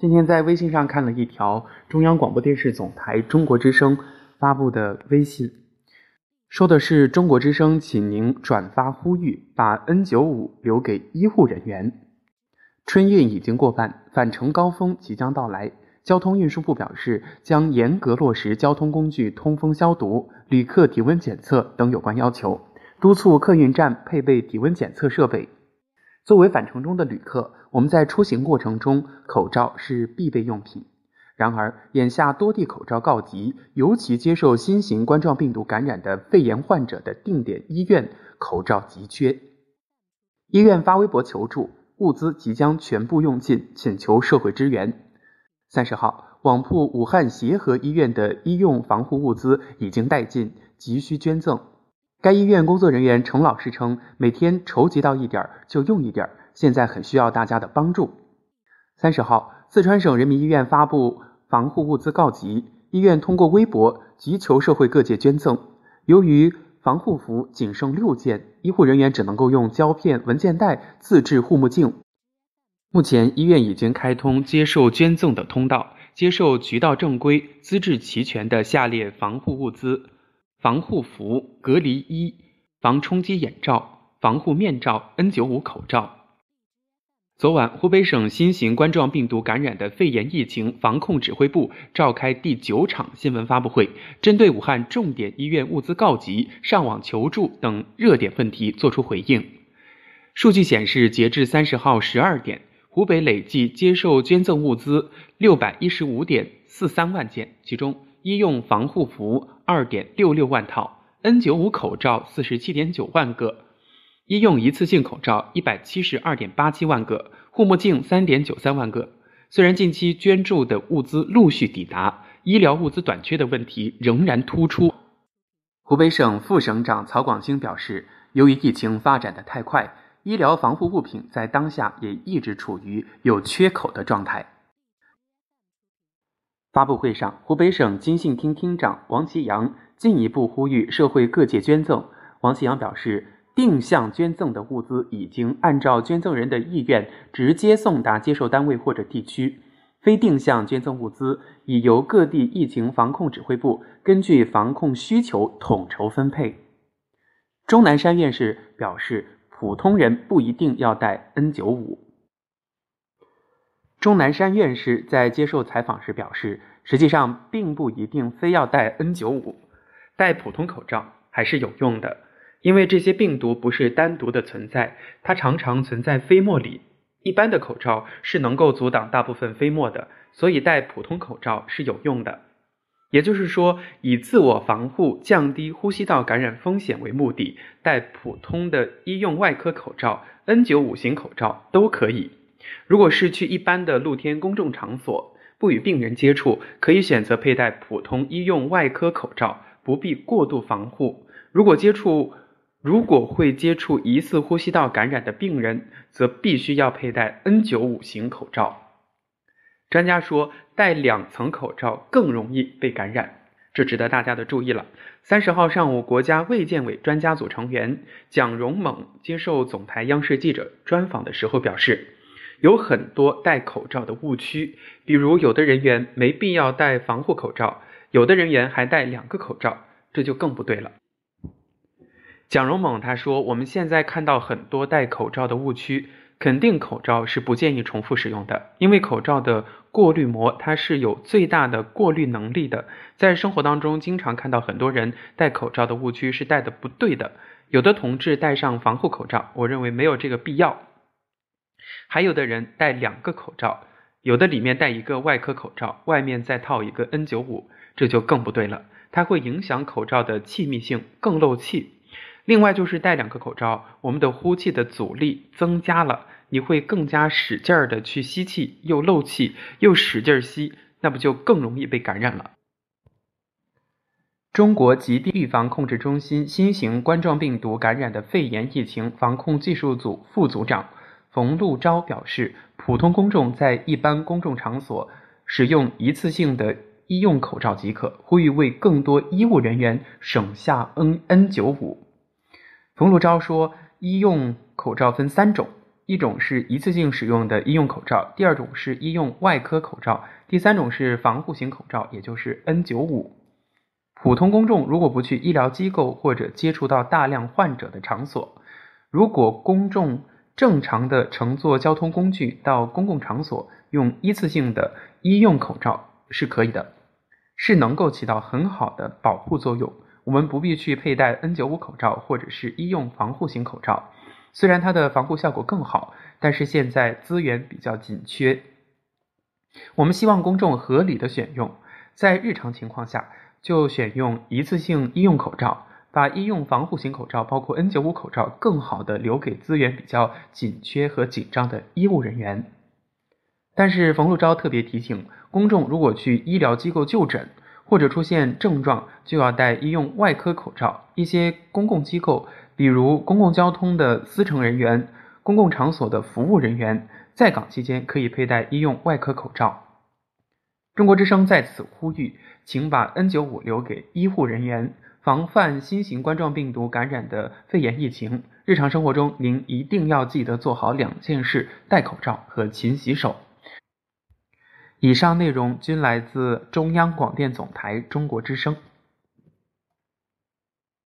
今天在微信上看了一条中央广播电视总台中国之声发布的微信，说的是中国之声请您转发呼吁，把 N95 留给医护人员。春运已经过半，返程高峰即将到来。交通运输部表示，将严格落实交通工具通风消毒、旅客体温检测等有关要求，督促客运站配备体温检测设备。作为返程中的旅客，我们在出行过程中，口罩是必备用品。然而，眼下多地口罩告急，尤其接受新型冠状病毒感染的肺炎患者的定点医院，口罩急缺。医院发微博求助，物资即将全部用尽，请求社会支援。三十号，网铺武汉协和医院的医用防护物资已经殆尽，急需捐赠。该医院工作人员程老师称，每天筹集到一点儿就用一点儿，现在很需要大家的帮助。三十号，四川省人民医院发布防护物资告急，医院通过微博急求社会各界捐赠。由于防护服仅剩六件，医护人员只能够用胶片、文件袋自制护目镜。目前，医院已经开通接受捐赠的通道，接受渠道正规、资质齐全的下列防护物资。防护服、隔离衣、防冲击眼罩、防护面罩、N95 口罩。昨晚，湖北省新型冠状病毒感染的肺炎疫情防控指挥部召开第九场新闻发布会，针对武汉重点医院物资告急、上网求助等热点问题作出回应。数据显示，截至三十号十二点，湖北累计接受捐赠物资六百一十五点四三万件，其中。医用防护服二点六六万套，N95 口罩四十七点九万个，医用一次性口罩一百七十二点八七万个，护目镜三点九三万个。虽然近期捐助的物资陆续抵达，医疗物资短缺的问题仍然突出。湖北省副省长曹广兴表示，由于疫情发展的太快，医疗防护物品在当下也一直处于有缺口的状态。发布会上，湖北省经信厅厅长王其阳进一步呼吁社会各界捐赠。王其阳表示，定向捐赠的物资已经按照捐赠人的意愿直接送达接受单位或者地区，非定向捐赠物资已由各地疫情防控指挥部根据防控需求统筹分配。钟南山院士表示，普通人不一定要戴 N95。钟南山院士在接受采访时表示，实际上并不一定非要戴 N95，戴普通口罩还是有用的，因为这些病毒不是单独的存在，它常常存在飞沫里。一般的口罩是能够阻挡大部分飞沫的，所以戴普通口罩是有用的。也就是说，以自我防护、降低呼吸道感染风险为目的，戴普通的医用外科口罩、N95 型口罩都可以。如果是去一般的露天公众场所，不与病人接触，可以选择佩戴普通医用外科口罩，不必过度防护。如果接触，如果会接触疑似呼吸道感染的病人，则必须要佩戴 N95 型口罩。专家说，戴两层口罩更容易被感染，这值得大家的注意了。三十号上午，国家卫健委专家组成员蒋荣猛接受总台央视记者专访的时候表示。有很多戴口罩的误区，比如有的人员没必要戴防护口罩，有的人员还戴两个口罩，这就更不对了。蒋荣猛他说：“我们现在看到很多戴口罩的误区，肯定口罩是不建议重复使用的，因为口罩的过滤膜它是有最大的过滤能力的。在生活当中，经常看到很多人戴口罩的误区是戴的不对的，有的同志戴上防护口罩，我认为没有这个必要。”还有的人戴两个口罩，有的里面戴一个外科口罩，外面再套一个 N95，这就更不对了，它会影响口罩的气密性，更漏气。另外就是戴两个口罩，我们的呼气的阻力增加了，你会更加使劲儿的去吸气，又漏气，又使劲吸，那不就更容易被感染了？中国疾病预防控制中心新型冠状病毒感染的肺炎疫情防控技术组副组长。冯路钊表示，普通公众在一般公众场所使用一次性的医用口罩即可，呼吁为更多医务人员省下 N N 九五。冯路钊说，医用口罩分三种，一种是一次性使用的医用口罩，第二种是医用外科口罩，第三种是防护型口罩，也就是 N95。普通公众如果不去医疗机构或者接触到大量患者的场所，如果公众正常的乘坐交通工具到公共场所，用一次性的医用口罩是可以的，是能够起到很好的保护作用。我们不必去佩戴 N95 口罩或者是医用防护型口罩。虽然它的防护效果更好，但是现在资源比较紧缺。我们希望公众合理的选用，在日常情况下就选用一次性医用口罩，把医用防护型口罩，包括 N95 口罩，更好的留给资源比较紧缺和紧张的医务人员。但是冯路钊特别提醒公众，如果去医疗机构就诊或者出现症状，就要戴医用外科口罩。一些公共机构。比如公共交通的司乘人员、公共场所的服务人员，在岗期间可以佩戴医用外科口罩。中国之声在此呼吁，请把 N95 留给医护人员，防范新型冠状病毒感染的肺炎疫情。日常生活中，您一定要记得做好两件事：戴口罩和勤洗手。以上内容均来自中央广电总台中国之声。